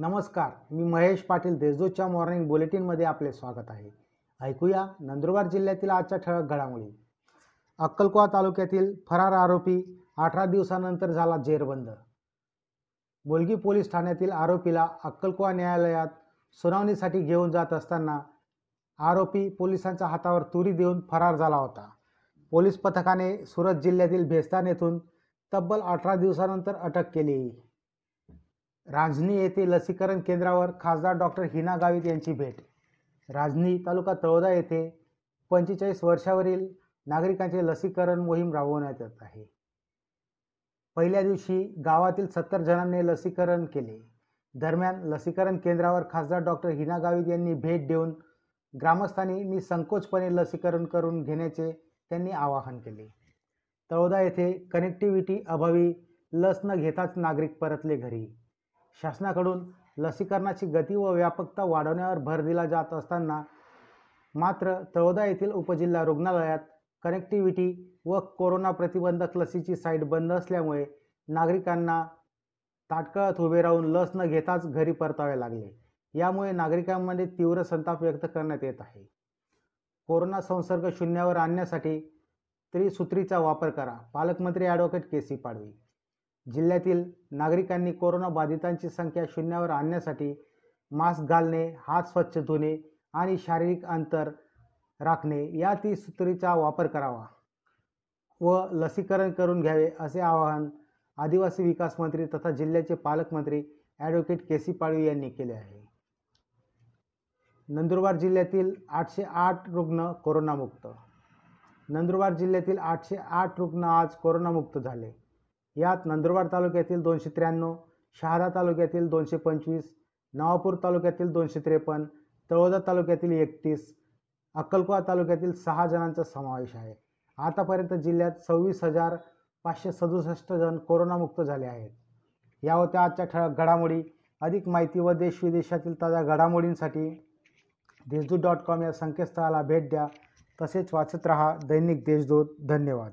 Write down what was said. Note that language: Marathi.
नमस्कार मी महेश पाटील देशदूतच्या मॉर्निंग बुलेटिनमध्ये आपले स्वागत आहे. ऐकूया नंदुरबार जिल्ह्यातील आजच्या ठळक घडामोडी. अक्कलकोवा तालुक्यातील फरार आरोपी अठरा दिवसानंतर झाला जेरबंद. मुलगी पोलीस ठाण्यातील आरोपीला अक्कलकोवा न्यायालयात सुनावणीसाठी घेऊन जात असताना आरोपी पोलिसांच्या हातावर तुरी देऊन फरार झाला होता. पोलीस पथकाने सुरत जिल्ह्यातील भेस्तान येथून तब्बल अठरा दिवसानंतर अटक केली. रांजणी येथे लसीकरण केंद्रावर खासदार डॉक्टर हिना गावित यांची भेट. राजनी तालुका तळोदा येथे पंचेचाळीस वर्षावरील नागरिकांचे लसीकरण मोहीम राबवण्यात येत आहे. पहिल्या दिवशी गावातील सत्तर जणांनी लसीकरण केले. दरम्यान लसीकरण केंद्रावर खासदार डॉक्टर हिना गावित यांनी भेट देऊन ग्रामस्थांनी निसंकोचपणे लसीकरण करून घेण्याचे त्यांनी आवाहन केले. तळोदा येथे कनेक्टिव्हिटी अभावी लस न घेताच नागरिक परतले घरी. शासनाकडून लसीकरणाची गती व व्यापकता वाढवण्यावर भर दिला जात असताना मात्र तळोदा येथील उपजिल्हा रुग्णालयात कनेक्टिव्हिटी व कोरोना प्रतिबंधक लसीची साईट बंद असल्यामुळे नागरिकांना ताटकळत उभे राहून लस न घेताच घरी परतावे लागले. यामुळे नागरिकांमध्ये तीव्र संताप व्यक्त करण्यात येत आहे. कोरोना संसर्ग शून्यावर आणण्यासाठी त्रिसूत्रीचा वापर करा. पालकमंत्री ॲडव्होकेट के सी पाडवी. जिल्ह्यातील नागरिकांनी कोरोना बाधितांची संख्या शून्यावर आणण्यासाठी मास्क घालणे हात स्वच्छ धुणे आणि शारीरिक अंतर राखणे या त्रिसूत्रीचा वापर करावा व लसीकरण करून घ्यावे असे आवाहन आदिवासी विकास मंत्री तथा जिल्ह्याचे पालकमंत्री ॲडव्होकेट के सी पाळवी यांनी केले आहे. नंदुरबार जिल्ह्यातील आठशे आठ रुग्ण कोरोनामुक्त. नंदुरबार जिल्ह्यातील आठशे आठ रुग्ण आज कोरोनामुक्त झाले. यात नंदुरबार तालुक्यातील दोनशे त्र्याण्णव शहादा तालुक्यातील दोनशे पंचवीस नवापूर तालुक्यातील दोनशे त्रेपन्न तळोदा तालुक्यातील एकतीस अक्कलकोवा तालुक्यातील सहा जणांचा समावेश आहे. आतापर्यंत जिल्ह्यात सव्वीस हजार पाचशे सदुसष्ट जण कोरोनामुक्त झाले आहेत. या होत्या आजच्या ठळक घडामोडी. अधिक माहिती व देश विदेशातील ताज्या घडामोडींसाठी देशदूत डॉट कॉम या संकेतस्थळाला भेट द्या. तसेच वाचत रहा दैनिक देशदूत. धन्यवाद.